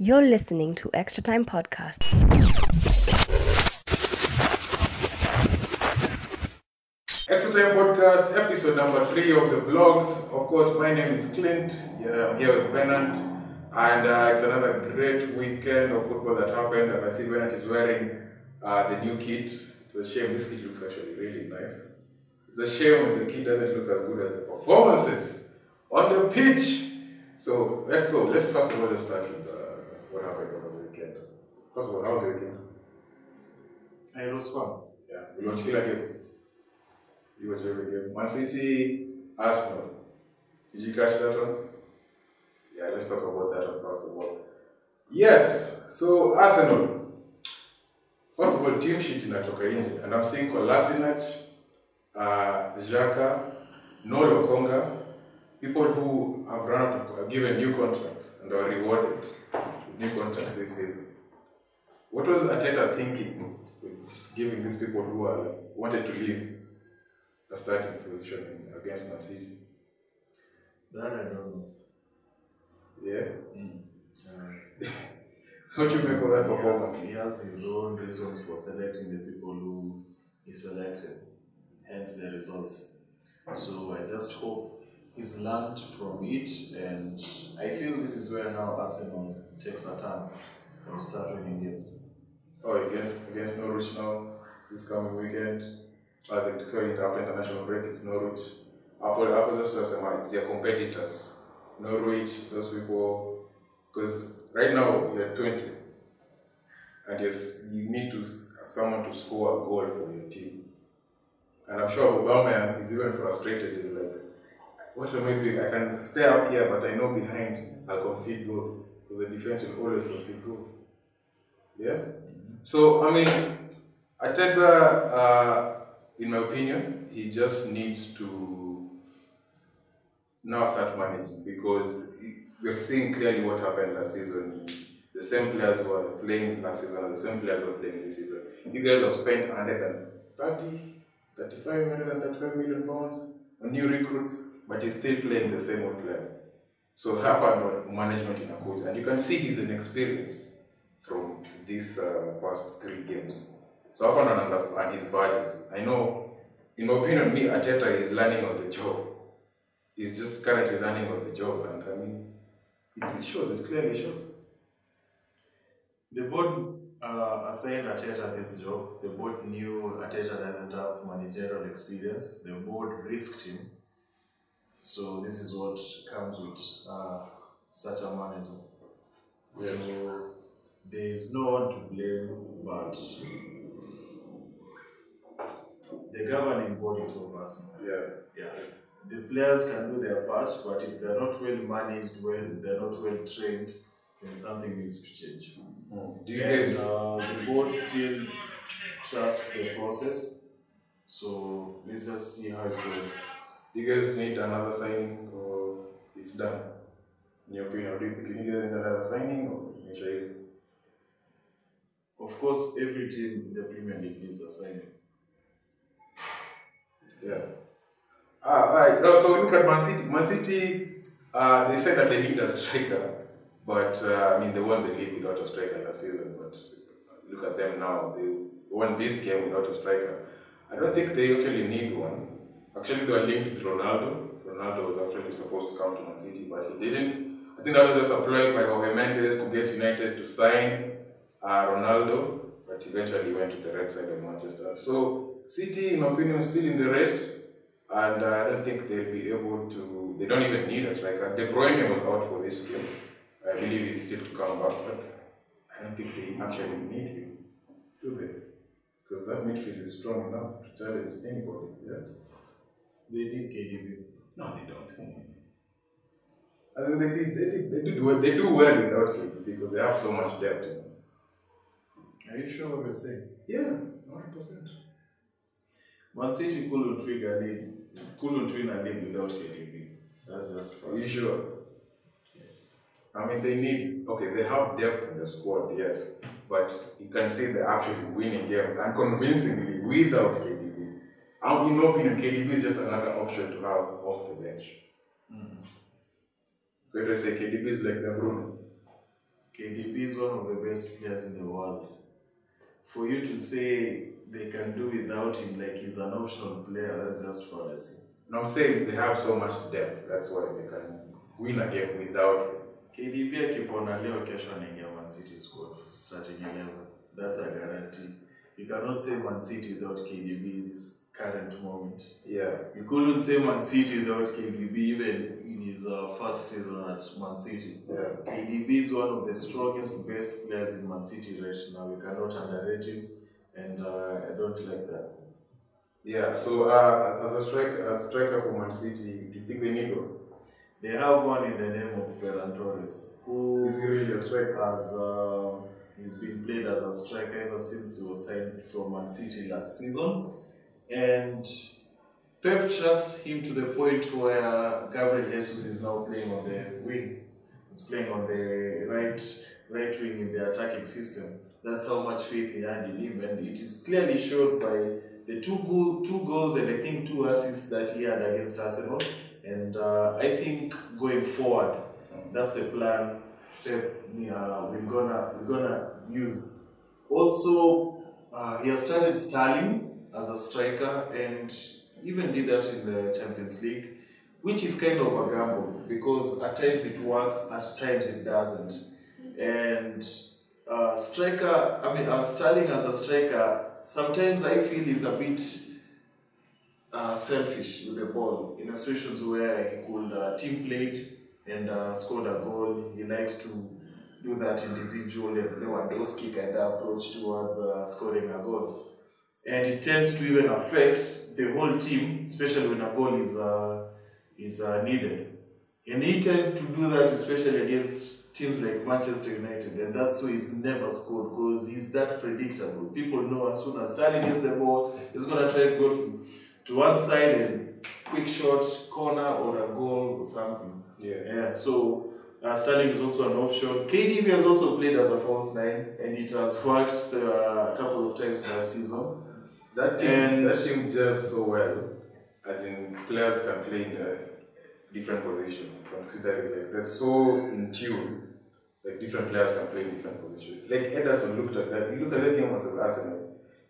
You're listening to Extra Time Podcast. Extra Time Podcast, episode number three of the vlogs. Of course, my name is Clint. Yeah, I'm here with Bennett. And uh, it's another great weekend of football that happened. And I see Bennett is wearing uh, the new kit. It's a shame. This kit looks actually really nice. It's a shame the kit doesn't look as good as the performances on the pitch. So let's go. Let's first of all just start with uh, what happened over the weekend. First of all, how was your weekend? It was fun. Yeah, we watched Killer Game. You watched every game. Man City, Arsenal. Did you catch that one? Yeah, let's talk about that one first of all. Yes, so Arsenal. First of all, team sheet inatoka nje. And I'm seeing Kolasinac, uh, Xhaka, no Lokonga, people who have run out given new contracts and are rewarded new contracts this season. What was Arteta thinking with giving these people who are like, wanted to leave a starting position in, against Man City? That I don't know. Yeah. Uh, So what you make of that performance? he has his own reasons for selecting the people who he selected, hence the results. So I just hope he's learned from it, and I feel this is where now Arsenal takes a turn and start winning games. Oh, against against Norwich now this coming weekend. I think sorry after international break it's Norwich. Apple Apple just says it's their competitors. Norwich, those people because right now you're 20 and yes you need to someone to score a goal for your team. And I'm sure Obama is even frustrated. He's what am I doing? I can stay up here, but I know behind I'll concede goals because the defense will always concede goals. Yeah. So I mean, Arteta, uh, in my opinion, he just needs to now start managing because we're seeing clearly what happened last season. The same players who are playing last season the same players who are playing this season. You guys have spent 130, 35, 135 million pounds on new recruits, but you're still playing the same old players. So hapa management in a coach, and you can see he's an experience from these uh, past three games. So hapa ndo anaanza and his badges. I know, in my opinion, me Arteta is learning on the job. He's just currently learning on the job, and I mean, it's, it shows. It clearly shows. The board uh, assigned Arteta this job. The board knew Arteta doesn't have managerial experience. The board risked him. So this is what comes with uh, such a manager. So there is no one to blame but the governing body of Arsenal. Yeah. Yeah. The players can do their part, but if they're not well managed, well, they're not well trained, then something needs to change. Do you And, guys? uh, the board still trusts the process. So let's just see how it goes. You guys need another signing, or it's done? In your opinion, do you think you need another signing, or you Of course, every team in the Premier League needs a signing. Yeah. Ah, alright. Oh, so look at Man City. Man City, uh, they said that they need a striker, but uh, I mean they won the league without a striker last season. But look at them now. They won this game without a striker. I don't think they actually need one. Actually, they were linked with Ronaldo. Ronaldo was actually supposed to come to Man City, but he didn't. I think that was just a ploy by Jorge Mendes to get United to sign uh, Ronaldo, but eventually went to the red side of Manchester. So City, in my opinion, is still in the race, and uh, I don't think they'll be able to. They don't even need a striker. De Bruyne was out for this game. I believe he's still to come back, but I don't think they actually need him, do they? Because that midfield is strong enough to challenge anybody. Yeah. They need KDB. No, they don't. Come on. As in, they, did, they, did, they, do well, they do well without him because they have so much depth. Are you sure what you're saying? Yeah, 100%. Man City couldn't win a league, couldn't win a league without KDB. That's just Are you sure? Yes. I mean, they need, okay, they have depth in the squad, yes, but you can say they're actually winning games and convincingly without KDB. In my opinion, KDB is just another option to have off the bench. Mm. So if I say KDB is like the Bruno, KDB is one of the best players in the world. For you to say they can do without him like he's an optional player, that's just fallacy. And I'm saying they have so much depth, that's why they can win a game without him. KDB akipona leo kesho anaingia Man City squad starting 11. That's a guarantee. You cannot say Man City without KDB current moment. Yeah. You couldn't say Man City without KDB even in his uh, first season at Man City. Yeah. KDB is one of the strongest, best players in Man City right now. We cannot underrate him, and uh, I don't like that. Yeah, so uh, as a striker, a striker for Man City, do you think they need one? They have one in the name of Ferran Torres, who Is really a striker? has uh, he's been played as a striker ever since he was signed from Man City last season, and Pep trusts him to the point where Gabriel Jesus is now playing on the wing. He's playing on the right right wing in the attacking system. That's how much faith he had in him, and it is clearly showed by the two goal, two goals and I think two assists that he had against Arsenal. And uh, I think going forward, that's the plan Pep we're gonna we're gonna use. Also, uh, he has started Sterling as a striker and even did that in the Champions League, which is kind of a gamble because at times it works, at times it doesn't. And uh, striker, I mean, Sterling as a striker, sometimes I feel is a bit uh, selfish with the ball in situations where he could uh, team played and uh, scored a goal. He likes to do that individual and Lewandowski kind of approach towards uh, scoring a goal. And it tends to even affect the whole team, especially when a goal is, uh, is uh, needed. And he tends to do that, especially against teams like Manchester United, and that's why he's never scored because he's that predictable. People know as soon as Sterling gets the ball, he's gonna try to go to, to one side and quick shot, corner, or a goal or something. Yeah. Yeah, so uh, Sterling is also an option. KDB has also played as a false nine, and it has worked uh, a couple of times last season. That team, And- that team gels so well, as in players can play in uh, different positions. Considering like they're so in tune, like different players can play in different positions. Like Ederson looked at that. You look at that game versus Arsenal.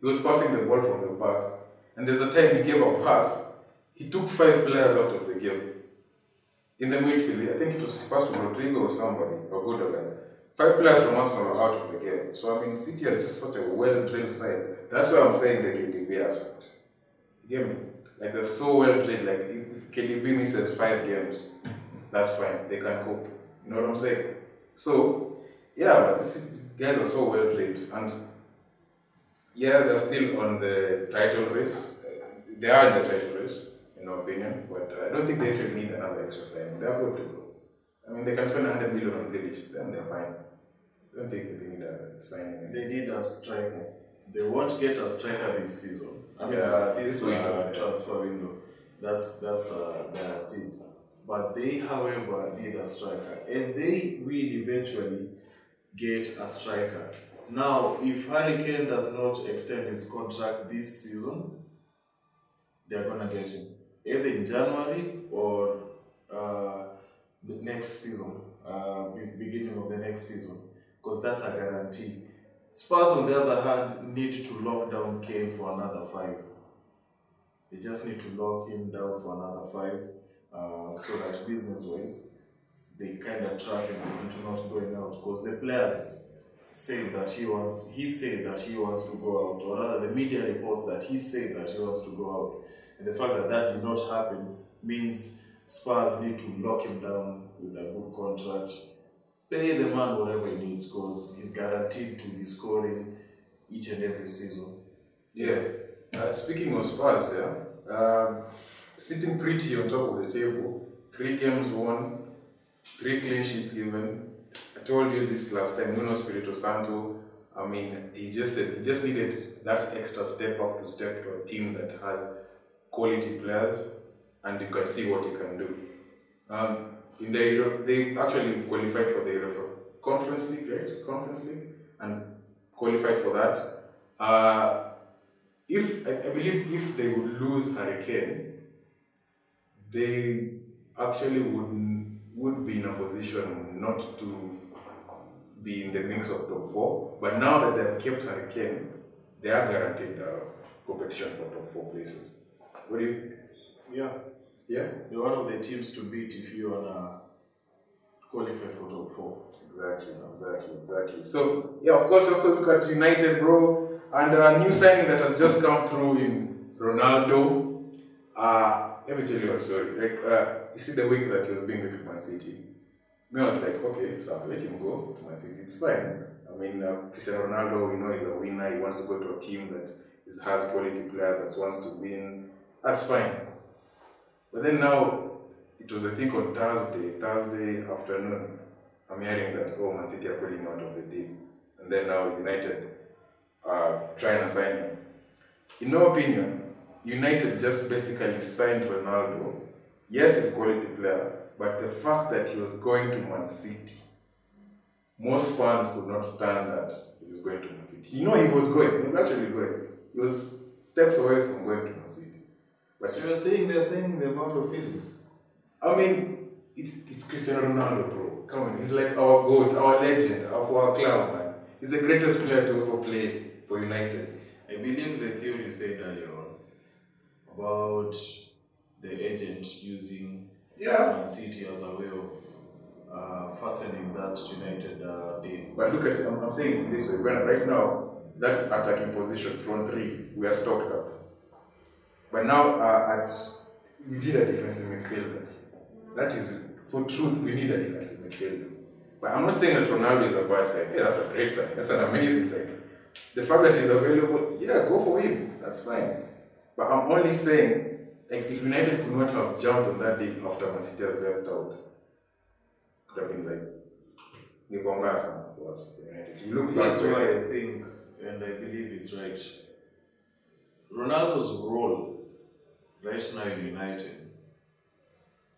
He was passing the ball from the back, and there's a time he gave a pass. He took five players out of the game. In the midfield, I think it was passed to Rodrigo or somebody or Gundogan. Five players from Arsenal are out of the game. So I mean, City is just such a well-drilled side. That's why I'm saying the KDB aspect. You get me? Like they're so well-drilled. Like if, KDB misses five games, that's fine. They can cope. You know what I'm saying? So yeah, but these guys are so well-drilled, and yeah, they're still on the title race. They are in the title race, in my opinion. But I don't think they should need another extra signing. They're good to go. I mean, they can spend 100 million on Grealish, then they're fine. I don't think they need a signing. They need a striker. They won't get a striker this season. I mean, Yeah, this window, uh, yeah. transfer window. That's that's uh, their team. But they, however, need a striker, and they will eventually get a striker. Now, if Harry Kane does not extend his contract this season, they're gonna get him either in January or uh, the next season, uh, beginning of the next season, because that's a guarantee. Spurs, on the other hand, need to lock down Kane for another five. They just need to lock him down for another five, uh, so that business-wise, they kind of track him into not going out. Because the players say that he wants, he said that he wants to go out, or rather, the media reports that he said that he wants to go out. And the fact that that did not happen means Spurs need to lock him down with a good contract pay the man whatever he needs because he's guaranteed to be scoring each and every season. Yeah. Uh, speaking of Spurs, yeah, um, sitting pretty on top of the table, three games won, three clean sheets given. I told you this last time. Nuno Espirito Santo. I mean, he just he just needed that extra step up to step to a team that has quality players, and you can see what he can do. Um, in the Europe, they actually qualified for the Europa Conference League, right? Conference League, and qualified for that. Uh, if I, I believe if they would lose Harry Kane, they actually would would be in a position not to be in the mix of top four. But now that they've kept Harry Kane, they are guaranteed uh, competition for top four places. What do you? Yeah, Yeah, You're one of the teams to beat if you wanna qualify for top four. exactly, exactly, exactly. So yeah, of course, you have to look at United, bro, and a new signing that has just come through in Ronaldo. Uh, let me tell you a story. Like, uh, you see the week that he was being with Man City. Me, I was like, okay, so I'll let him go to Man City. It's fine. I mean, uh, Cristiano Ronaldo, we know he's a winner. He wants to go to a team that is, has quality players that wants to win. That's fine. But then now, it was I think on Thursday, Thursday afternoon, I'm hearing that oh Man City are pulling out of the deal, and then now United uh, are trying to sign him. In my opinion, United just basically signed Ronaldo. Yes, he's a quality player, but the fact that he was going to Man City, most fans could not stand that he was going to Man City. You know he was going, he was actually going. He was steps away from going to Man City. But So you're saying they're saying the amount of feelings? I mean, it's it's Cristiano Ronaldo, bro. Come on, he's like our goat, our legend of our club, man. He's the greatest player to ever play for United. I believe the theory you said earlier on about the agent using Yeah. Man City as a way of uh, fastening that United uh, deal. But look at it, I'm, I'm saying it this way. When, right now, that attacking position, front three, we are stocked up. But now, uh, at we need a defensive midfielder. That is, for truth, we need a defensive midfielder. But I'm not saying that Ronaldo is a bad sign. Hey, that's a great sign. That's an amazing sign. The fact that he's available, yeah, go for him. That's fine. But I'm only saying, like, if United could not have jumped on that deal after Man City has left out, could have been like, the Bombasa for us. United. You look That's why I think, and I believe it's right. Ronaldo's role in United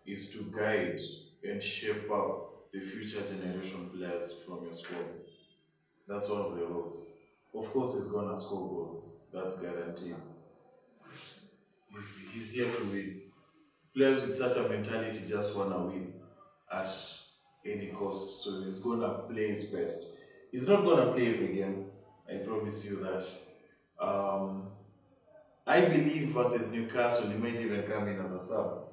is to guide and shape up the future generation players from your squad. That's one of the roles. Of course, he's gonna score goals. That's guaranteed. He's, he's here to win. Players with such a mentality just wanna win at any cost. So he's gonna play his best. He's not gonna play every game. I promise you that. Um, I believe versus Newcastle, he might even come in as a sub.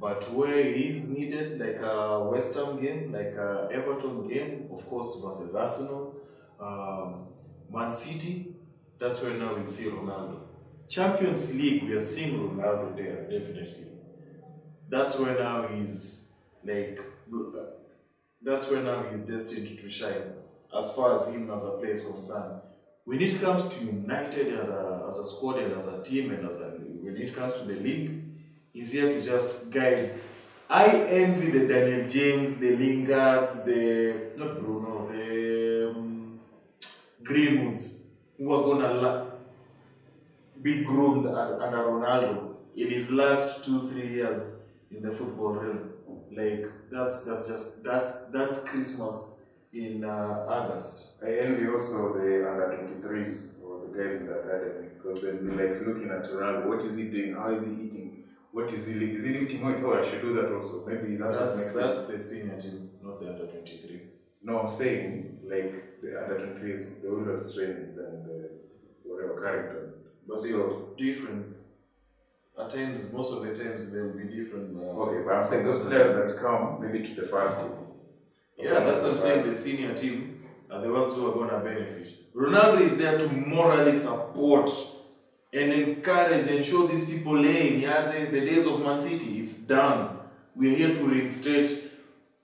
But where he's needed, like a West Ham game, like a Everton game, of course, versus Arsenal, um, Man City, that's where now we'll see Ronaldo. Champions League, we are seeing Ronaldo there, definitely. That's where now he's like, that's where now he's destined to shine, as far as him as a player is concerned. When it comes to United as a, as a squad and as a team and as a, when it comes to the league, he's here to just guide. I envy the Daniel James, the Lingards, the not Bruno, the um, Greenwoods, who are gonna be groomed under Ronaldo in his last two three years in the football realm. Like that's that's just that's that's Christmas in uh, August. I envy also the under 23s or the guys in the academy because they'll be like looking at Ronaldo. What is he doing? How is he eating? What is he? Is he lifting weights? Oh, I should do that also. Maybe that's, what That's makes that's sense. the senior team, not the under twenty three. No, I'm saying like the under 23s, they always train than the whatever character. But So- they're different. At times, most of the times, they will be different. Uh, Okay, but I'm saying those players that come maybe to the first team. Yeah, that's what I'm saying. The senior team are the ones who are gonna benefit. Ronaldo is there to morally support and encourage and show these people, hey, the days of Man City, it's done. We're here to reinstate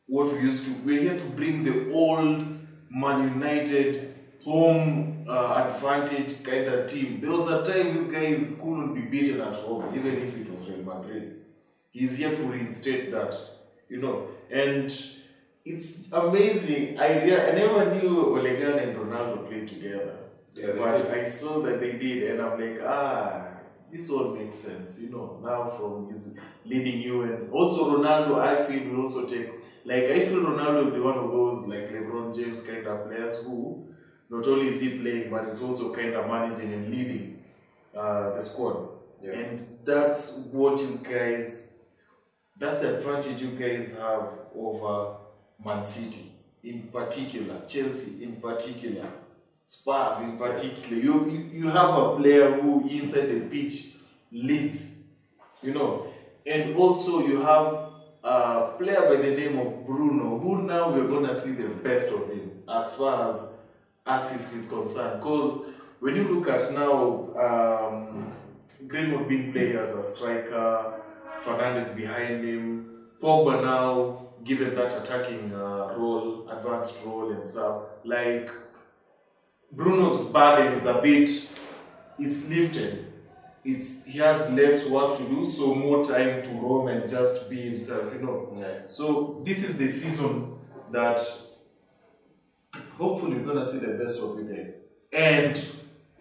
what we used to. We're here to bring the old Man United home uh, advantage kind of team. There was a time you guys couldn't be beaten at home, even if it was Real Madrid. He's here to reinstate that, you know, and it's amazing. I I never knew Ole Gunnar and Ronaldo played together, Yeah, but. I saw that they did, and I'm like, ah, this one makes sense, you know. Now from his leading you, and also Ronaldo, I feel will also take like I feel Ronaldo will be one of those like LeBron James kind of players who not only is he playing, but is also kind of managing and leading uh, the squad. Yeah. And that's what you guys, that's the advantage you guys have over Man City in particular, Chelsea in particular, Spurs in particular, you, you, you have a player who inside the pitch leads, you know, and also you have a player by the name of Bruno, who now we're gonna see the best of him as far as assist is concerned. Because when you look at now, um, Greenwood being played as a striker, Fernandez behind him, Pogba now given that attacking uh, role, advanced role and stuff. Like Bruno's burden is a bit, it's lifted. It's he has less work to do, so more time to roam and just be himself, you know. Yeah. So this is the season that hopefully we're gonna see the best of you guys. And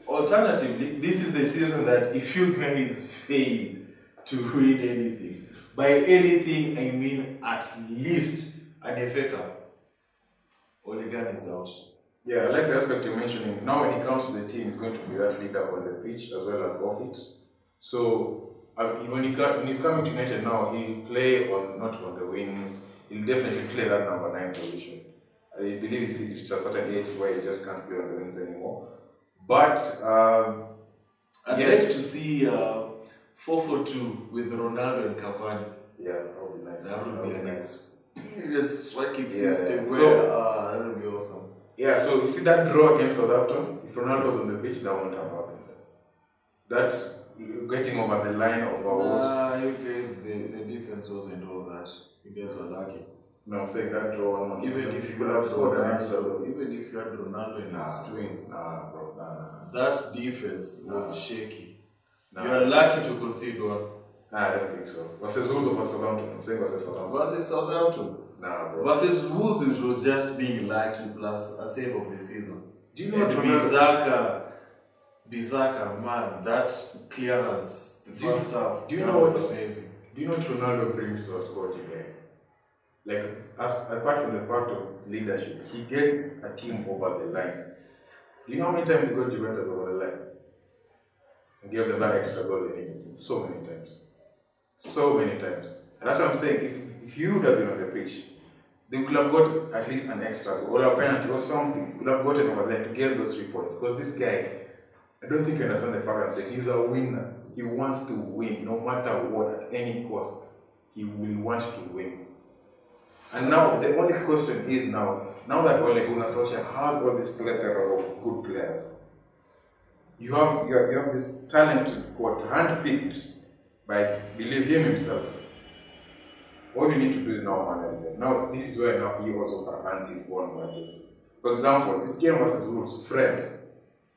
alternatively, this is the season that if you guys fail to win anything, by anything I mean at least an FA Cup, Ole Gunnar is out. Yeah, I like the aspect you're mentioning. Now, when it comes to the team, he's going to be that leader on the pitch as well as off it. So, uh, when, he when he's coming to United now, he'll play on not on the wings. He'll definitely play that number nine position. I believe he's reached a certain age where he just can't play on the wings anymore. But um, I'd Yes. like to see uh, 4-4-2 with Ronaldo and Cavani. yeah, that would be nice. That would be an nice. experienced striking system yeah. where So- uh, that would be awesome. Yeah, so you see that draw against Southampton, if Ronaldo was on the pitch, that wouldn't have happened. That getting over the line of our Nah, you guys, the, the defense wasn't all that. You guys were lucky. No, I'm saying that draw. Even if you had have scored an extra Ronaldo, goal. even if you had Ronaldo his Nah, twin, nah, bro, nah, nah, that defense Nah. was shaky. Nah. You are lucky to concede one. Nah, I don't think so. Versus Wolves over Southampton. I'm saying versus Southampton. Versus Southampton. Nah, bro. Versus Wolves, it was just being lucky plus a save of the season. Do you know And what? Bissaka, Bissaka, man, that clearance, the Do you- first half, do you know what- amazing. Do you know what Ronaldo brings to a squad, you guys? Like, as, apart from the fact of leadership, he gets a team over the line. Do you know how many times he got Juventus over the line? Gave them that extra goal they needed. So many times. So many times. And that's what I'm saying. If, if you would have been on the pitch, they could have got at least an extra goal or a penalty or something. Could have gotten over there to get those three points. Because this guy, I don't think you understand the fact I'm saying. He's a winner. He wants to win no matter what, at any cost. He will want to win. And now the only question is now, now that Ole Gunnar Solskjaer has all this plethora of good players, you have you have, you have this talented squad handpicked by believe him himself. What you need to do is now manage them. Now this is where now he also earns his own matches. For example, this game versus Wolves, Fred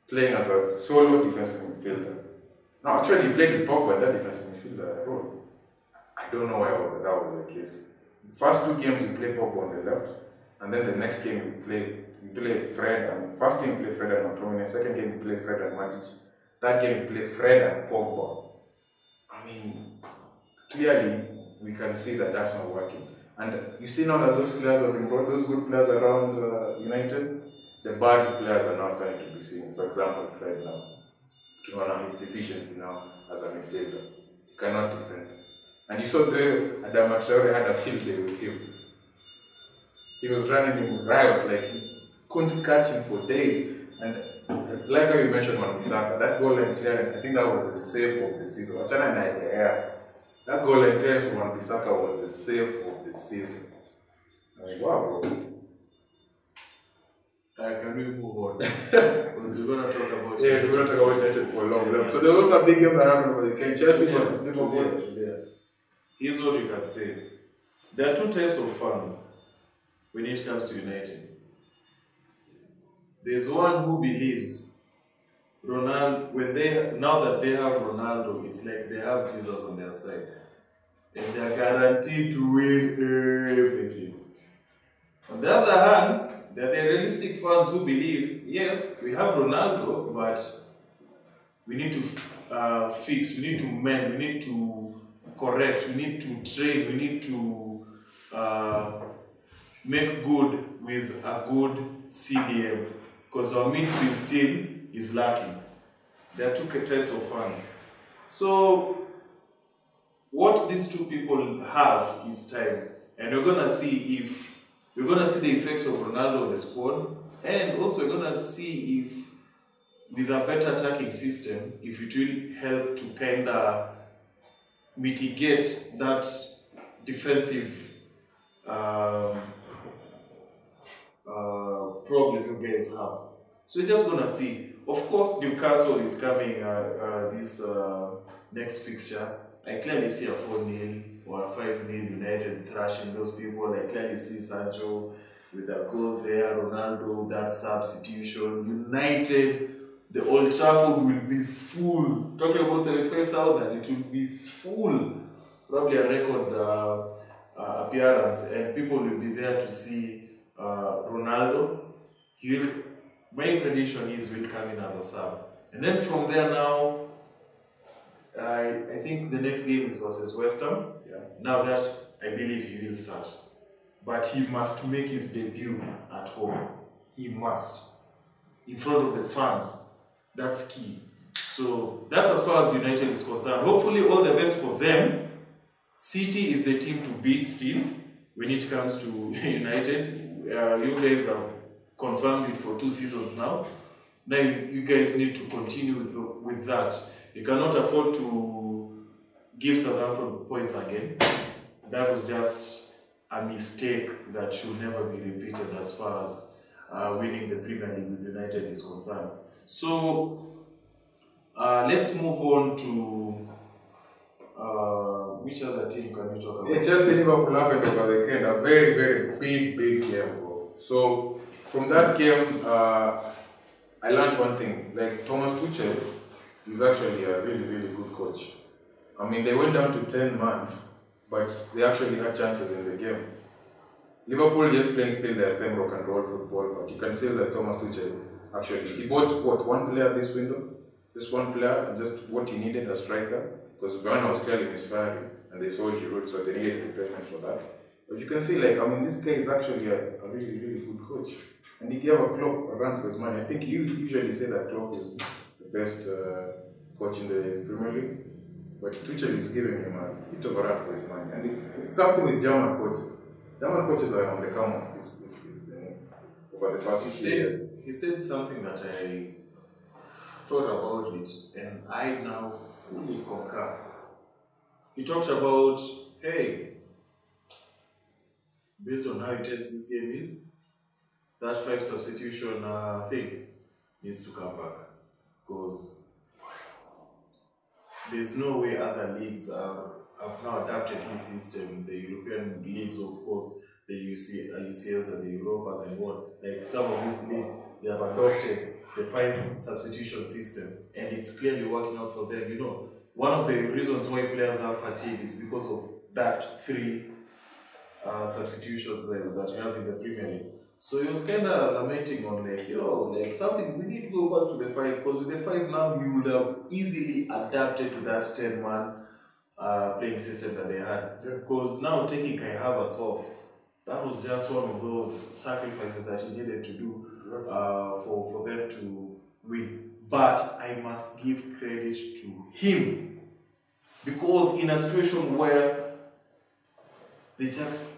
playing as a solo defensive midfielder. Now actually he played with Pogba that defensive midfielder role. I don't know why that was the case. First two games we played Pogba on the left, and then the next game we played we played Fred and first game we played Fred and McTominay, second game we played Fred and Matic, third game we played Fred and Pogba. I mean, clearly we can see that that's not working. And you see now that those players have been brought, those good players around uh, United, the bad players are not starting to be seen. For example, Fred now, know his deficiency now as a midfielder, he cannot defend. And you saw the Adama Traore had a field day with him. He was running him riot, like he couldn't catch him for days. And like how you mentioned on Bissaka, that goal line clearance, I think that was the save of the season. Wachana na air. That goal line clearance from Wan Bissaka was the save of the season. I wow. Uh, can we move on? because we're going to talk about Yeah, we're going to talk about United for a long time. So there was a big game that happened over the weekend. Chelsea versus Liverpool. Here's what we can say. There are two types of fans when it comes to United. There's one who believes Ronaldo when they now that they have Ronaldo, it's like they have Jesus on their side. And they're guaranteed to win everything. On the other hand, there are the realistic fans who believe, yes, we have Ronaldo, but we need to uh, fix, we need to mend, we need to correct, we need to train, we need to uh, make good with a good CDM because our midfield still is lacking. There are two types of fans. So, what these two people have is time, and we're gonna see if We're gonna see the effects of Ronaldo on the squad, and also we're gonna see if, with a better attacking system, if it will help to kind of mitigate that defensive um, problem you guys have. So we're just gonna see. Of course, Newcastle is coming uh, uh, this uh, next fixture. I clearly see a 4 0 or a 5 0 United thrashing those people. I clearly see Sancho with a goal there, Ronaldo, that substitution. United, the Old Trafford will be full. Talking about 75,000, it will be full. Probably a record uh, uh, appearance, and people will be there to see uh, Ronaldo. My prediction is will come in as a sub. And then from there now, I, I think the next game is versus West Ham. Yeah. Now that I believe he will start. But he must make his debut at home. He must. In front of the fans. That's key. So that's as far as United is concerned. Hopefully all the best for them. City is the team to beat still when it comes to United. Uh, you guys have confirmed it for two seasons now. Now you guys need to continue with, with that. You cannot afford to give Southampton points again. That was just a mistake that should never be repeated as far as uh, winning the Premier League with United is concerned. So uh, let's move on to uh, which other team can we talk about? Yeah, Chelsea Liverpool happened over the weekend. A very, very big, big game. So from that game, uh, I learned one thing. Like Thomas Tuchel is actually a really, really good coach. I mean, they went down to ten man, but they actually had chances in the game. Liverpool just playing still their same rock and roll football, but you can see that Thomas Tuchel actually he bought what one player this window, just one player, and just what he needed a striker because Werner was clearly misfiring, and they saw Giroud, so they needed replacement for that. But you can see, like, I mean, this guy is actually a, a really, really good coach, and he gave a Klopp a run for his money. I think you usually say that Klopp is the best uh, coach in the Premier League, but Tuchel is giving him a bit of a run for his money, and it's, it's something with German coaches. German coaches are on the come up. This, this is the over the past he few years. said he said something that I thought about it and I now fully concur. He talked about hey based on how intense this game is, that five substitution uh, thing needs to come back because there's no way other leagues are, have now adapted this system. The European leagues, of course, the UC, uh, UCLs and the Europas and what, like some of these leagues, they have adopted the five substitution system and it's clearly working out for them. You know, one of the reasons why players are fatigued is because of that three uh, substitutions that, have in the Premier League. So he was kind of lamenting on like, yo, like something, we need to go back to the five because with the five now, you would have easily adapted to that 10 man uh, playing system that they had. Because now taking Kai Havertz off, that was just one of those sacrifices that he needed to do uh, for, for them to win. But I must give credit to him because in a situation where they just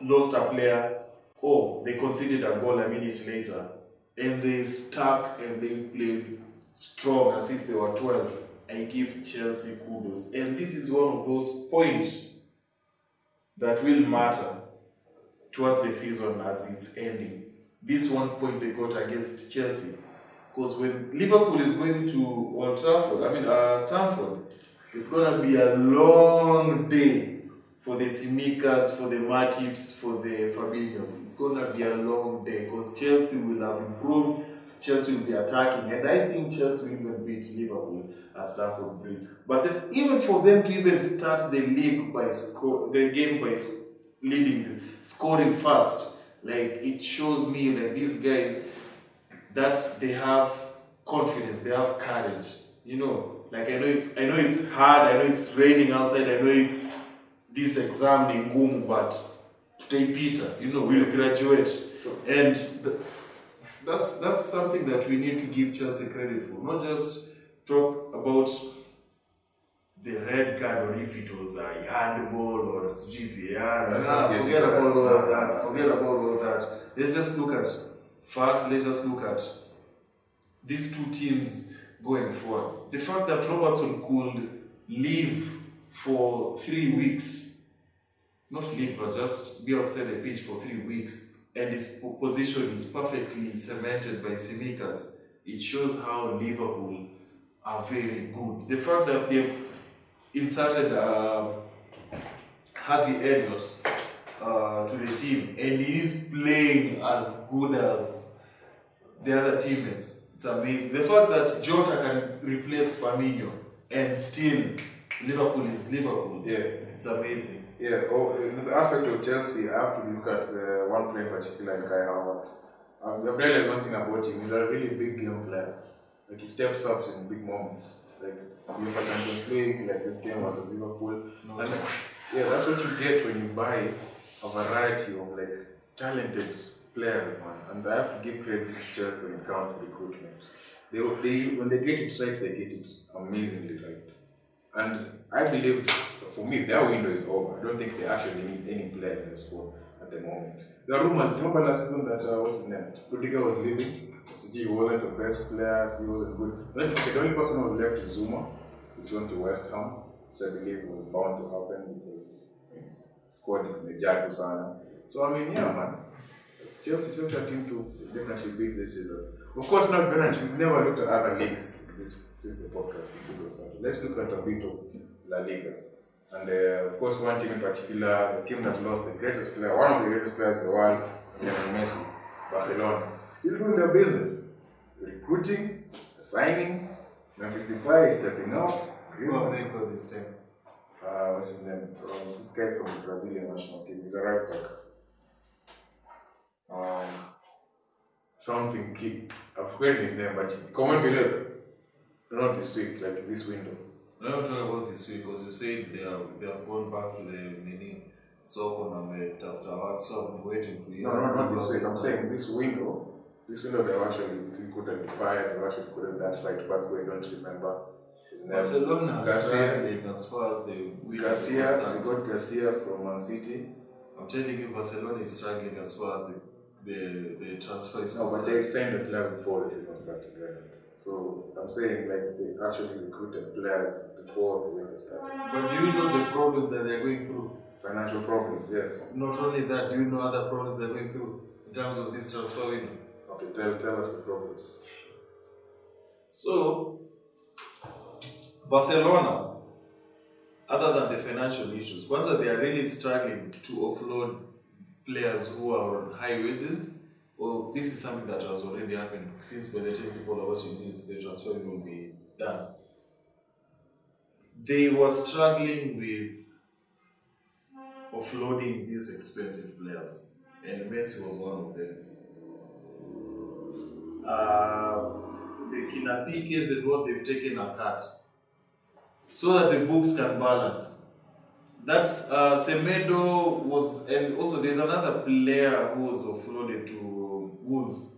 lost a player or they conceded a goal a minute later and they stuck and they played strong as if they were 12. I give Chelsea kudos. And this is one of those points that will matter towards the season as it's ending. This one point they got against Chelsea. Because when Liverpool is going to Old Trafford, I mean uh, Stamford, it's gonna be a long day for the Tsimikas, for the Matips, for the Fabinhos. It's gonna be a long day because Chelsea will have improved. Chelsea will be attacking, and I think Chelsea will even beat Liverpool at Stamford Bridge. But then, even for them to even start the league by score, the game by leading, scoring fast, like it shows me like these guys that they have confidence, they have courage. You know, like I know it's I know it's hard, I know it's raining outside, I know it's this exam ni ngumu but tutaipita, you know, we'll graduate. So- And th- that's that's something that we need to give Chelsea credit for. Not just talk about the red card or if it was a handball or GVR. Yeah, let's Nah, forget about all of that. Forget about all that. Let's just look at facts. Let's just look at these two teams going forward. The fact that Robertson could leave for three weeks, not leave, but just be outside the pitch for three weeks, and his position is perfectly cemented by Tsimikas, it shows how Liverpool are very good. The fact that they've inserted uh, Harvey Elliott uh, to the team and he's playing as good as the other teammates. It's amazing. The fact that Jota can replace Firmino and still Liverpool is Liverpool. Yeah. It's amazing. Yeah, oh, in the aspect of Chelsea, I have to look at uh, one player in particular, Kai Havertz. Um, I've realized one thing about him, he's a really big game player. Like, he steps up in big moments. Like, UEFA Champions League, like this game versus Liverpool. No, And yeah, that's what you get when you buy a variety of like talented players, man. And I have to give credit to Chelsea when it comes to recruitment. They, they when they get it right, they get it amazingly right. And I believe for me their window is over. I don't think they actually need any player in the squad at the moment. There are rumors. Remember last season that uh, what's his name? Rudiger was leaving. CG wasn't the best player. He wasn't good. Then the only person who was left is Zouma. He's going to West Ham, which I believe was bound to happen because you squad imejaa tu sana. So I mean, yeah, man. It's just, Chelsea are a team to definitely beat this season. Of course, not Bernard. We've never looked at other leagues. This, this is the podcast. This is also. Let's look at a bit of La Liga. And uh, of course, one team in particular, the team that lost the greatest player, one of the greatest players in the world, Lionel Messi, Barcelona, still doing their business. Recruiting, signing, Memphis Depay is stepping up. What Griezmann, they call this team? uh, what's his name? Um, this guy from the Brazilian national team. He's a right back. Um, something key. I've forgotten his name, but comment below. Not this week, like this window. Let me talking about this week because you said they have they have gone back to the mini soko na wametafuta so I'm waiting to hear. No, no, not this week. I'm saying this window. This window they actually couldn't fire. They actually couldn't that right back I don't remember. Barcelona has Garcia. as far as the Garcia, concerned. got Garcia from Man City. I'm telling you, Barcelona is struggling as far as the the, the transfer is No, but they're saying the players before the season started, right? So I'm saying like they actually recruited players before the window started. But do you know the problems that they're going through? Financial problems, yes. Not only that, do you know other problems they're going through in terms of this transfer window? Okay, tell tell us the problems. So, Barcelona, other than the financial issues, Kwanzaa they are really struggling to offload players who are on high wages. Well, this is something that has already happened since by the time people are watching this, the transfer will be done. They were struggling with offloading these expensive players, and Messi was one of them. Uh, the Kina Piqués and what they've taken a cut so that the books can balance. That's uh, Semedo was, and also there's another player who was offloaded to Wolves.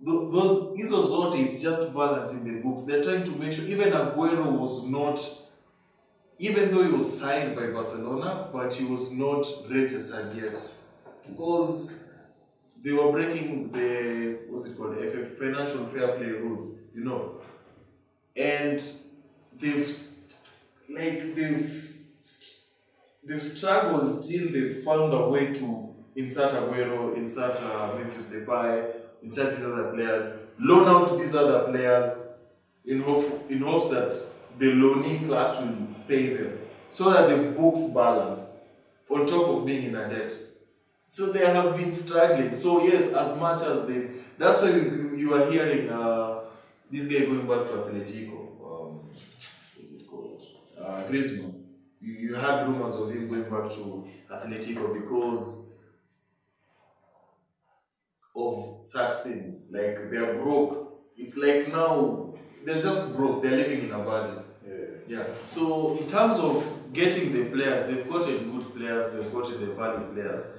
Tho- Those hizo it's just balancing the books. They're trying to make sure even Aguero was not, even though he was signed by Barcelona, but he was not registered yet because they were breaking the what's it called FF financial fair play rules, you know, and they've like they've they've struggled till they found a way to insert Aguero, insert uh, Memphis Depay, insert these other players, loan out these other players in hope in hopes that the loaning class will pay them so that the books balance on top of being in a debt. So they have been struggling. So yes, as much as they, that's why you, you are hearing uh, this guy going back to Atletico. Um, what's it called? Uh, Griezmann. You, you had rumors of him going back to Atletico because of such things. Like they are broke. It's like now they're just broke. They're living in a budget. Yeah. Yeah. So in terms of getting the players, they've got gotten good players, they've gotten the value players.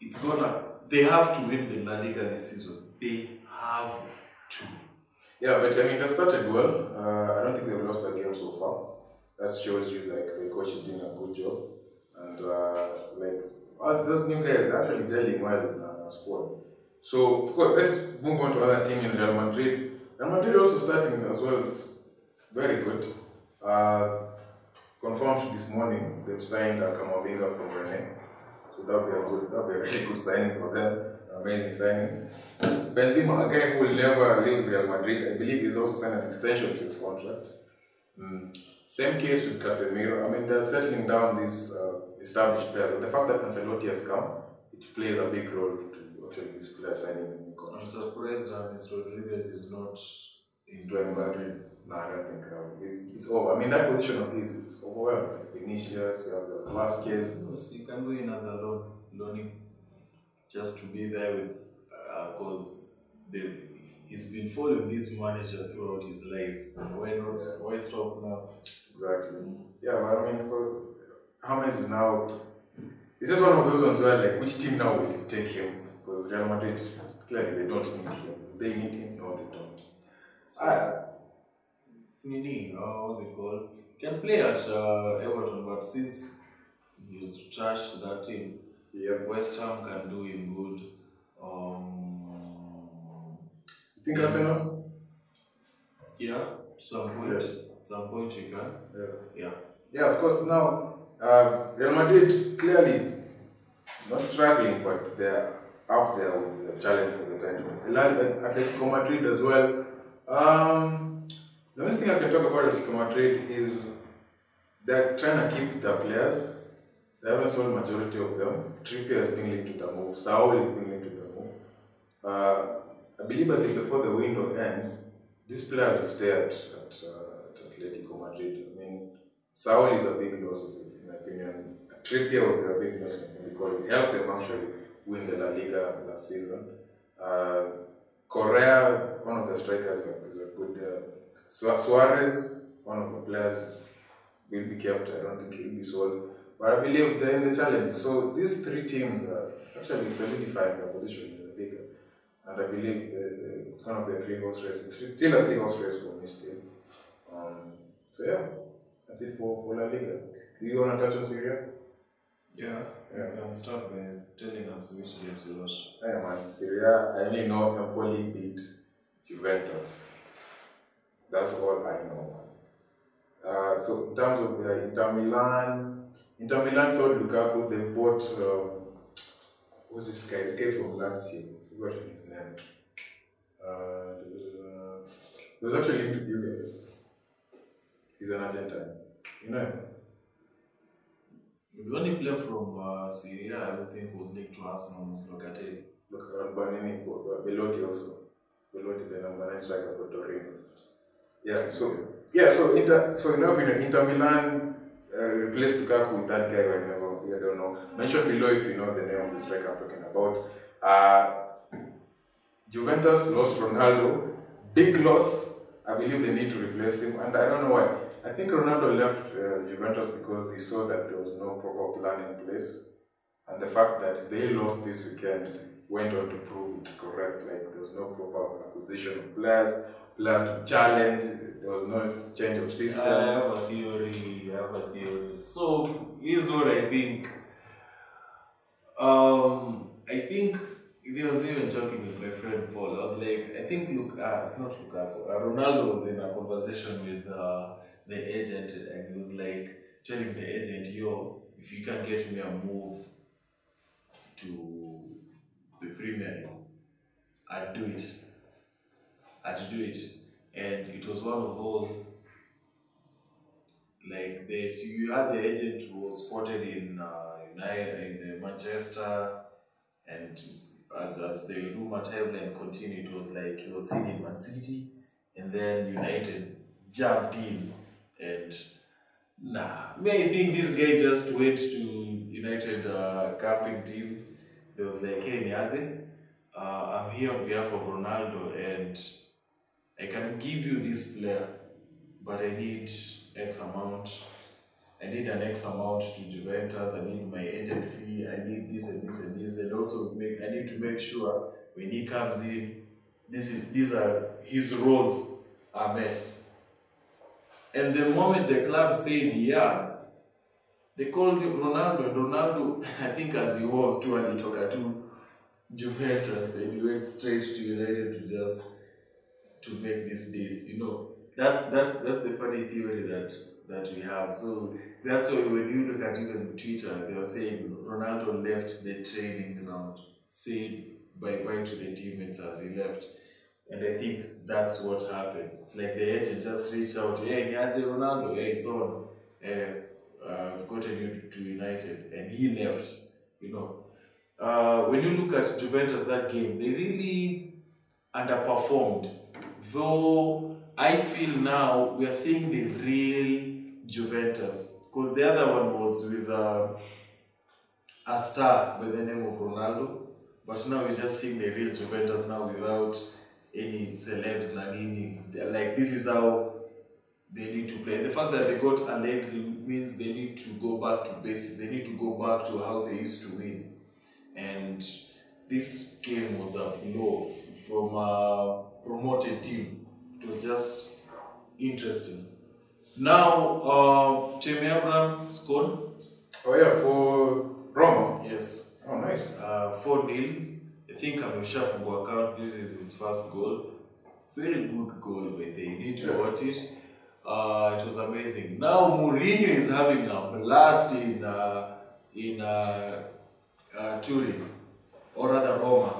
It's gonna they have to win the La Liga this season. They have to. Yeah, but I mean they've started well. Uh, I don't think they've lost a game so far. That shows you like the coach is doing a good job. And uh, like us, those new guys are actually gelling well in our squad. So of course, let's move on to another team in Real Madrid. Real Madrid also starting as well is very good. Uh, confirmed this morning they've signed uh, Camavinga from Rennes. So that'll be a good, that'll be a really good signing for them. Amazing signing. Benzema, a guy who will never leave Real Madrid, I believe he's also signed an extension to his contract. Mm. Same case with Casemiro. I mean, they're settling down these uh, established players. And the fact that Ancelotti has come, it plays a big role to actually this players signing I'm surprised that Mr. Rodriguez is not in Real Madrid. No, I don't think um, it's, it's over. I mean, that position of his is overwhelmed. Like Vinicius, you have the Vasquez. Yes, you can go in as a loan, loaning, just to be there with, because the he's been following this manager throughout his life. Why not? Why stop now? Exactly. Yeah, but I mean, for James is now. It's just one of those ones where, like, which team now will take him? Because Real Madrid, clearly, they don't need him. They need him, no, they don't. So, Ah. Nini, uh, what's it called? Can play at uh, Everton, but since he's trashed that team, Yep. West Ham can do him good. Um, think Arsenal? yeah, some point, some point you can. Yeah. Yeah. Yeah, of course. Now, uh, Real Madrid clearly not struggling, but they're up there with a challenge for the title. Atletico Madrid as well. Um, the only thing I can talk about Atletico Madrid is they're trying to keep the players. They haven't sold majority of them. Trippier is being linked to the move. Saul is being linked to the move. Uh, I believe I think before the window ends, these players will stay at, at, uh, at Atletico Madrid. I mean, Saul is a big loss, in my opinion. Trippier will be a big loss because he helped them actually win the La Liga last season. Uh, Correa, one of the strikers, is a good. Uh, Su- Suarez, one of the players, will be kept. I don't think he'll be sold. But I believe they're in the challenge. So these three teams are actually solidifying their position. And I believe the, the, it's going to be a three horse race. It's still a three horse race for me still. Um, so yeah, that's it for, for La Liga. Do you want to touch on Serie A? Yeah, Yeah. you can start by telling us which games you watched. Yeah, man. Serie A, I only know Empoli beat Juventus. That's all I know. Uh, so in terms of uh, Inter Milan, Inter Milan sold Lukaku. They bought um, what's this guy? This guy from Lazio. I forgot his name. Uh, he was actually linked with you guys. He's an Argentine. You know him? The only player from uh, Serie A I would think was linked to Arsenal was Locatelli. Look, uh, Bonini, uh, Belotti also. Belotti, the number nine striker for Torino. Yeah, so yeah, so Inter, so in my opinion, Inter Milan uh, replaced Lukaku with that guy. I never, I don't know. Mention below if you know the name of the striker I'm talking about. Uh, Juventus lost Ronaldo, big loss. I believe they need to replace him, and I don't know why. I think Ronaldo left uh, Juventus because he saw that there was no proper plan in place, and the fact that they lost this weekend went on to prove it correct. Like there was no proper acquisition of players, players to challenge. There was no change of system. I have a theory. I have a theory. So here's what I think. Um, I think there was even talking with my friend Paul. I was like, I think look, uh, not. Uh, Ronaldo was in a conversation with uh, the agent, and he was like telling the agent, "Yo, if you can get me a move to the Premier I'd do it. I'd do it." And it was one of those like this you had the agent who was spotted in uh, United in uh, Manchester and as, as the rumor timeline continued it was like he was seen in Man City and then United jumped in and nah. Me I think this guy just went to United uh, camping team. They was like hey Niaze uh, I'm here on behalf of Ronaldo and I can give you this player but I need X amount. I need an X amount to Juventus. I need my agent fee. I need this and this and this, and also make. I need to make sure when he comes in, this is these are his roles are met. And the moment the club said yeah, they called him Ronaldo. Ronaldo, I think as he was too, and he took a to Juventus and he went straight to United to just to make this deal. You know, that's that's that's the funny theory that that we have. So that's why when you look at even Twitter, they were saying Ronaldo left the training ground, said bye bye to the teammates as he left. And I think that's what happened. It's like the agent just reached out, hey, Niaze Ronaldo, hey, it's on. Uh, uh, I've gotten you to United. And he left, you know. Uh, when you look at Juventus that game, they really underperformed. Though I feel now we are seeing the real Juventus. Because the other one was with uh, a star by the name of Ronaldo. But now we're just seeing the real Juventus now without any celebs na nini. They're like this is how they need to play. The fact that they got Allegri means they need to go back to basics. They need to go back to how they used to win. And this game was a blow from a promoted team. It was just interesting. Now, uh, Tammy Abraham scored. Oh yeah, for Roma. Yes, Oh nice. uh, 4 0. I think ameshafungua account. This is his first goal. Very good goal, the way. You need to Yeah. watch it. Uh, it was amazing. Now Mourinho is having a blast in uh, in uh, uh, Turin, or rather Roma,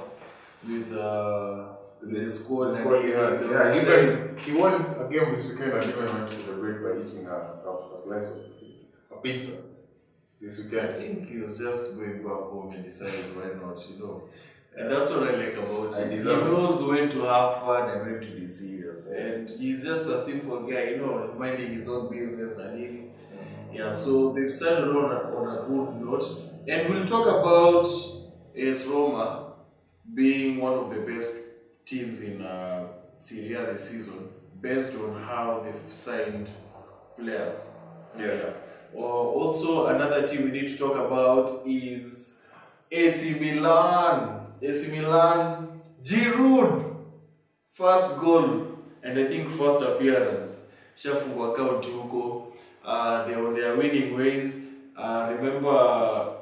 with uh, the squad. That's what he has. There Yeah, was a time- even he won a game this weekend and even went to celebrate by eating a, a, a slice of a pizza this weekend. I think he was just going back home and decided why not, you know. And that's what I like about him. He knows when to have fun and when to be serious. And he's just a simple guy, you know, minding his own business and he, yeah, so they've started on a, on a good note. And we'll talk about AS Roma being one of the best teams in uh, Serie A this season based on how they've signed players. Yeah. Uh, also, another team we need to talk about is AC Milan. AC Milan, Giroud, first goal and I think first appearance. Shafungwa account huko. Uh, they're on their winning ways. Uh, remember uh,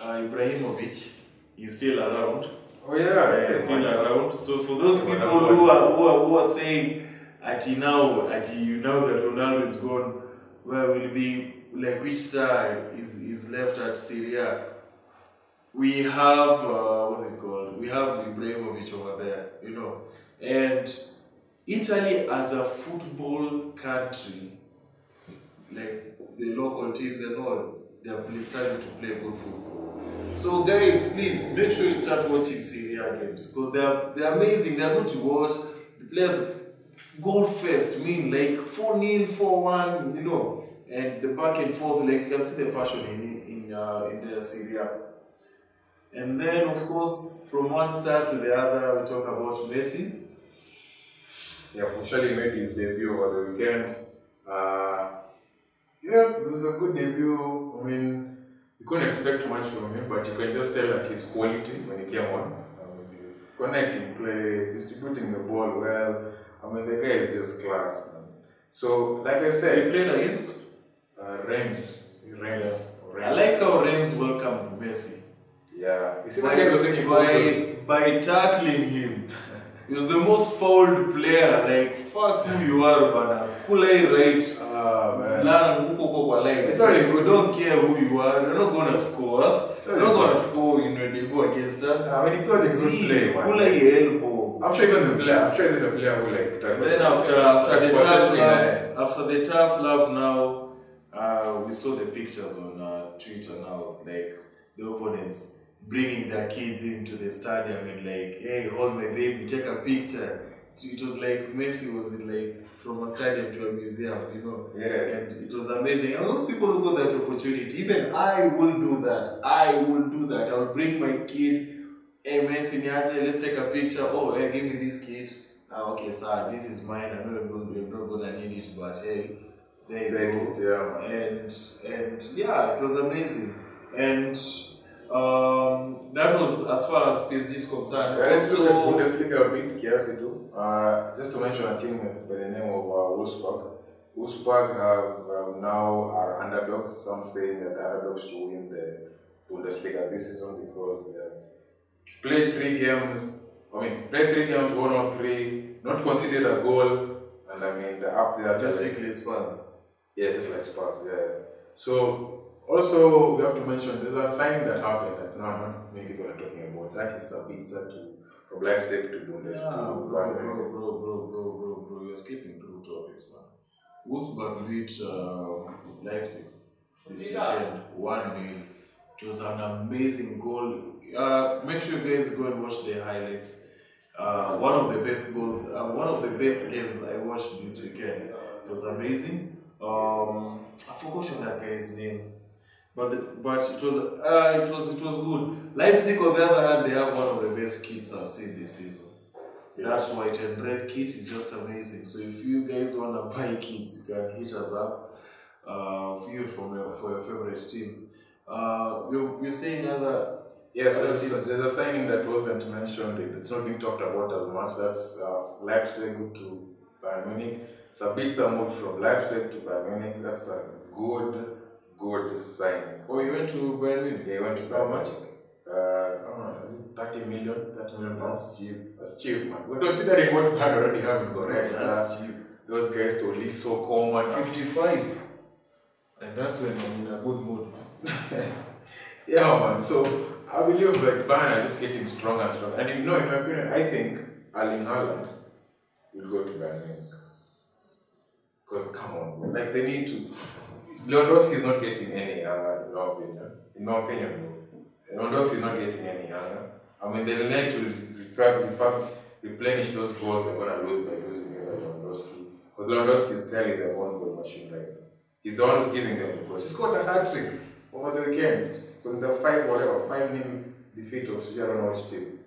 Ibrahimovic, he's still around. Oh yeah, Yeah, yeah. still man. around. So for those people who are, who are who are saying, "Ati now, ati you know that Ronaldo is gone, where will be? Like which star is is left at Serie A?" We have uh, what's it called? We have Ibrahimovic over there, you know, and Italy as a football country, like the local teams and all, they are starting to play good football. So guys, please make sure you start watching Serie games because they are they're amazing. They're good to watch. The players goal first, mean like 4 0, 4 1, you know, and the back and forth, like you can see the passion in in uh, in the Serie. And then, of course, from one star to the other, we talk about Messi. Yeah, officially made his debut over the weekend. Uh, yeah, it was a good debut. I mean, you couldn't expect much from him, but you can just tell that his quality when he came on. I mean, he was connecting play, distributing the ball well. I mean, the guy is just class. Man. So, like I said, He played against. uh, Reims. Reims. I like how Rams welcomed Messi. Yeah. You see, by, guys were taking photos. by, by tackling him. He was the most fouled player. Like, fuck who you are, bana. Kulai right. Ah, man. Huko kwa line. It's all we don't care who you are. You're not gonna score us. It's You're not gonna score in when they go against us. I mean, it's all a good play, man. Kulai elbow. I'm sure even the player, I'm sure even the player who like tried Then after after the tough love, after the tough love now, uh, we saw the pictures on uh, Twitter now, like the opponents bringing their kids into the stadium and like, hey, hold my baby, take a picture. It was like Messi was in like from a stadium to a museum, you know. Yeah. And it was amazing. And those people who got that opportunity, even I will do that. I will do that. I will bring my kid. Hey, Messi, niaje, let's take a picture. Oh, hey, give me this kid. Ah, okay, sir, this is mine. I'm not, I'm not gonna need it, but hey, there you Take go. it, yeah. And and yeah, it was amazing. And um, that was as far as PSG is concerned. Yeah, let's look at Also, Bundesliga bit, kiasi tu. Uh, just to mention a team that's by the name of uh, Wolfsburg. Wolfsburg have um, now are underdogs. Some saying that underdogs to win the Bundesliga this season because they have played three games. I mean, played three games, won all three, not conceded a goal, and I mean they're up there. just like- Spurs. yeah, just like Spurs, yeah. So also we have to mention there's a sign that happened that no, not many people are talking about. That is a pizza to from Leipzig to Bundes Yeah, to bro, bro, bro, bro, bro, bro, bro, you're skipping through topics, man. Wolfsburg beat uh, Leipzig this weekend, 1 0. It was an amazing goal. Uh, make sure you guys go and watch the highlights. Uh, one of the best goals, uh, one of the best games I watched this weekend. It was amazing. Um, I forgot that guy's name. But the, but it was uh, it was it was good. Leipzig on the other hand, they have one of the best kits I've seen this season. That white and red kit is just amazing. So if you guys wanna buy kits, you can hit us up. Uh, for you from your, for your favorite team. Uh, you're, you're saying other Yes, there's, there's a signing that wasn't mentioned. It's not being talked about as much. That's uh, Leipzig to Bayern Munich. Sabitzer moved from Leipzig to Bayern Munich. That's a good, good signing. Oh, you went to Bayern Munich? They went to How much? Uh, I know, is it 30 million? 30 million? That's cheap. That's cheap, man. But considering what Bayern already have in Goretzka, That's cheap. those guys to lead so common. 55. And that's when I'm in a good mood. Yeah, man. So I believe like Bayern are just getting stronger and stronger. And you know, in my opinion, I think Erling Haaland will go to Bayern Because come on, bro. like they need to. Lewandowski is not getting any younger, in my opinion. In my opinion. Lewandowski is not getting any younger. I mean, they need to fact, replenish those goals they're gonna lose by losing uh, Lewandowski. Because Lewandowski is clearly their own goal machine right now. He's the one who's giving them the goals. He scored a hat trick over the weekend. Because the five whatever, five nil defeat of I don't team.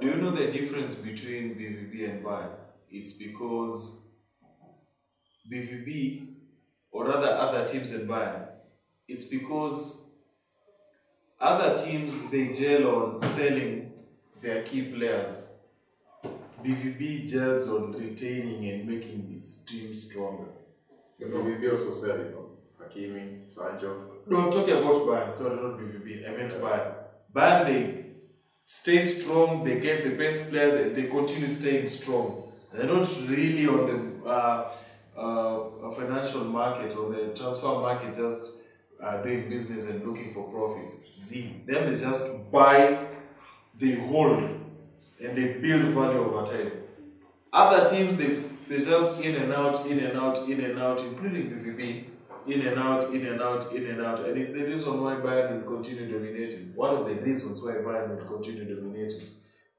Do you know the difference between BVB and Bayern? It's because BVB, or rather other teams and Bayern, it's because other teams they gel on selling their key players. BVB gels on retaining and making its team stronger. You know, we also said, you know, Hakimi, Sancho. No, I'm talking about Bayern. Sorry, not BVB. I meant Bayern. Bayern, they stay strong. They get the best players, and they continue staying strong. They're not really on the uh, uh, financial market or the transfer market, just uh, doing business and looking for profits. Z. Them they just buy, they hold, and they build value over time. Other teams, they they just in and out, in and out, in and out, including BVB in and out, in and out, in and out. And it's the reason why Bayern will continue dominating. One of the reasons why Bayern will continue dominating.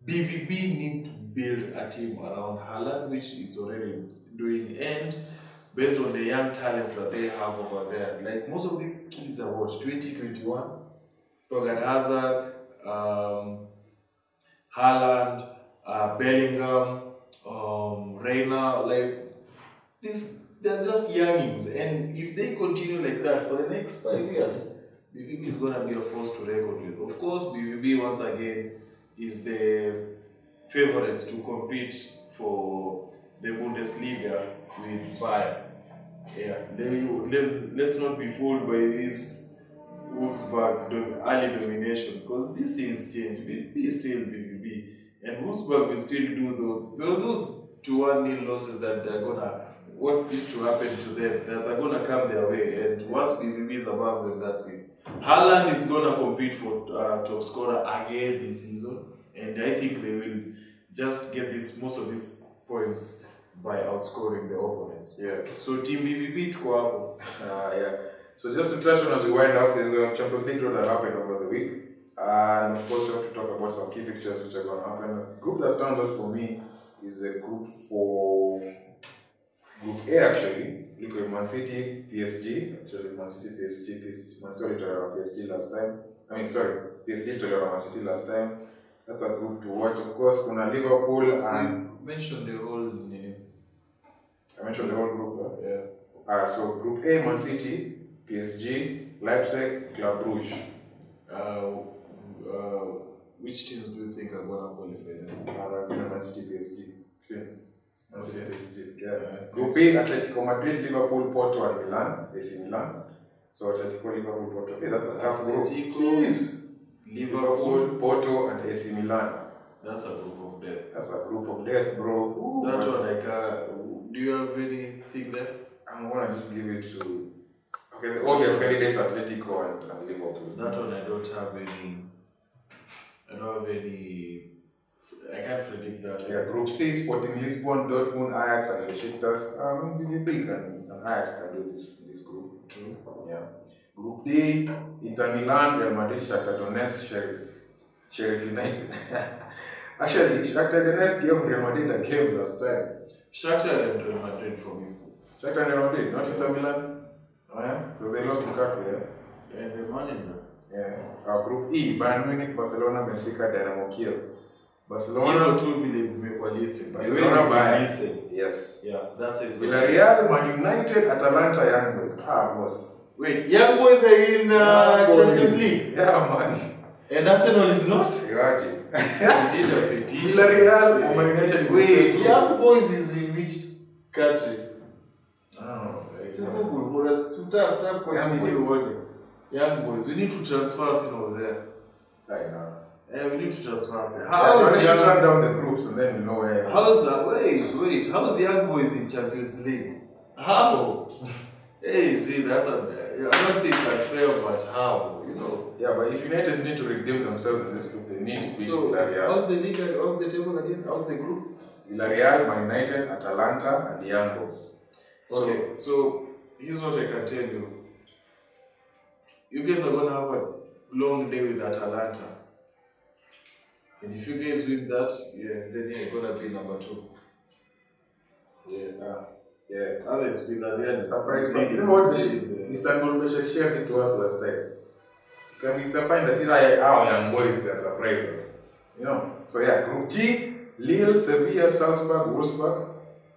BVB need to build a team around Haaland, which is already doing, and based on the young talents that they have over there. Like most of these kids are what, 2021? Thorgan Hazard, um, Haaland, uh, Bellingham, um, Reyna, like these they're just youngings and if they continue like that for the next five years, BVB is gonna be a force to reckon with. Of course, BVB once again is the favorites to compete for the Bundesliga with Bayern. Yeah, they, let, let's not be fooled by this Wolfsburg early domination because these things change. BVB is still BVB, and Wolfsburg will still do those those, those two one nil losses that they're gonna what used to happen to them that they're gonna come their way. And once BVB is above them, that's it. Haaland is gonna compete for uh, top scorer again this season, and I think they will just get this most of these points by outscoring the opponents. Yeah. So team BVB tuko hapo. Uh, yeah. So just to touch on as we wind up, there's a Champions League draw that happened over the week. And of course, we have to talk about some key fixtures which are going to happen. group that stands out for me is a group for Group A actually. Look at Man City, PSG. Actually, Man City, PSG, PSG. Man City told around PSG last time. I mean, sorry, PSG told around Man City last time. That's a group to watch. Of course, kuna Liverpool and mention the whole name. I mentioned the whole group. Huh? Yeah. Uh, so Group A, Man City, PSG, Leipzig, Club Brugge. Uh, uh, which teams do you think are gonna qualify then? Uh, Man City, PSG. Clean. Man City, PSG. Yeah, man. Group B, Atletico Madrid, Liverpool, Porto, and Milan. AC Milan. So Atletico, Liverpool, Porto. Hey, that's a tough group. Liverpool. Liverpool, Porto, and AC Milan. That's a group of death. That's a group of death, bro. Ooh, That one, like, uh, do you have anything there? I'm gonna just give it to. Okay, the obvious candidates are Atletico and, and Liverpool. That one, I don't have any. I don't have any. I can't predict that. Yeah, Group C, Sporting Lisbon, Dortmund, Ajax, and Besiktas. Um, BVB can, and Ajax can do this this group. True. Yeah. Group D, Inter Milan, Real Madrid, Shakhtar Donetsk, Sheriff, Sheriff United. Actually, Shakhtar Donetsk gave Real Madrid a game last time. Shakhtar and Real Madrid for me. Shakhtar and Real Madrid, not Inter Milan. Oh yeah, because they lost Lukaku. Yeah. Yeah, And the manager. Yeah. Our Group E, Bayern Munich, Barcelona, Benfica, Dynamo Kiev. Barcelona, two vile zimekuwa listed. Barcelona by listed. Yes. Yeah, that's it. Villarreal, Man United, Atalanta, Young Boys. Ah, boss. Wait, Young Boys are in uh, Champions League. Yeah, man. And Arsenal is not? Imagine. we did a petition. Villarreal Man United Wait, Young Boys is country? I don't know. Like, So Google, bora, so tap, tap Young nini Boys. Young Boys, we need to transfer Arsenal over there. I know. Eh, we need to transfer Arsenal. Yeah, How let's is just run down the groups and then we know where. How's that? Wait, wait. How's Young Boys in Champions League? How? hey, see, that's a. I'm not saying it's unfair, but how? You know. Yeah, but if United need to redeem themselves in this group, they need to beat So, how's the league? How's the table again? How's the group? Villarreal, Man United, Atalanta, and Young Boys. Okay, so here's what I can tell you. You guys are gonna have a long day with Atalanta. And if you guys win that, yeah, then you're gonna be number two. Yeah. Uh, yeah. others Villarreal is Surprise, you know what Istanbul shared it to us last time. Can we find that our young boys that surprised us? You know? So yeah, Group G, Lille, Sevilla, Salzburg, Wolfsburg.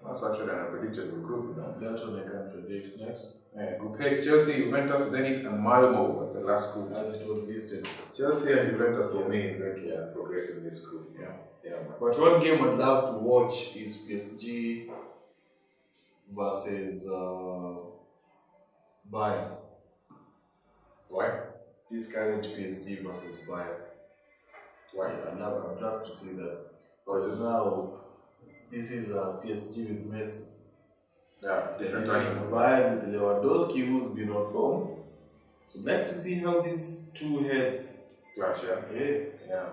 That's actually an unpredictable group, know. That one I can predict next. Yeah, group H, Chelsea, Juventus, Zenit, and Malmo was the last group. As it was listed. Chelsea and Juventus for me Yes. is going to Yeah. progress in this group. Yeah. Yeah. But one game I'd love to watch is PSG versus uh, Bayern. Why? This current PSG versus Bayern. Why? Yeah, I'd love, I'd love to see that. Because now, this is a PSG with Messi. yeah, different this is times. Bayern with Lewandowski, who's been on form. So, like to see how these two heads. Clash, yeah. Yeah. Yeah.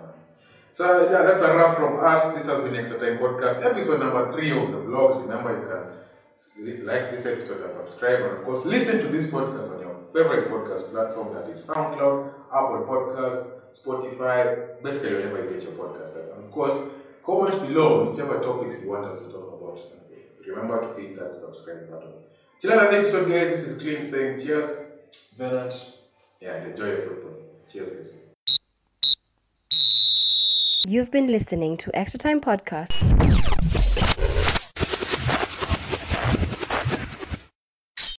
So uh, yeah, that's a wrap from us. This has been Extra Time Podcast, episode number three of the vlogs. Remember, you can like this episode and subscribe, and of course, listen to this podcast on your favorite podcast platform. That is SoundCloud, Apple Podcast, Spotify, basically wherever you get your podcast. And of course, comment below whichever topics you want us to talk about. Remember to hit that subscribe button. Till another episode, guys. This is Clean saying cheers. Venant. Yeah, and enjoy your football. Cheers, guys. You've been listening to Extra Time Podcast.